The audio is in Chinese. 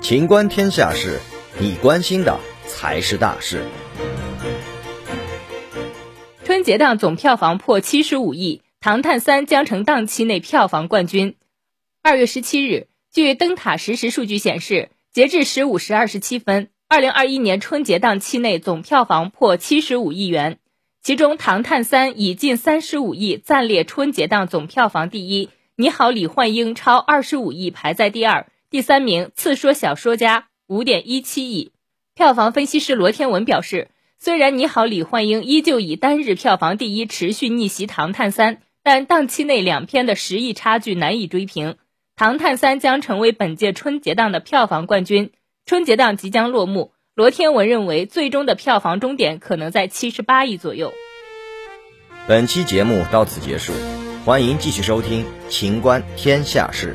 情观天下事，你关心的才是大事。春节档总票房破七十五亿，《唐探三》将成档期内票房冠军。二月十七日，据灯塔实时数据显示，截至十五时二十七分，二零二一年春节档期内总票房破七十五亿元，其中《唐探三》以近三十五亿暂列春节档总票房第一，《你好，李焕英》超二十五亿排在第二，第三名《刺说小说家》五点一七亿。票房分析师罗天文表示。虽然《你好，李焕英》依旧以单日票房第一持续逆袭《唐探三》，但档期内两片的十亿差距难以追平，《唐探三》将成为本届春节档的票房冠军。春节档即将落幕，罗天文认为最终的票房终点可能在七十八亿左右。本期节目到此结束，欢迎继续收听《秦观天下事》。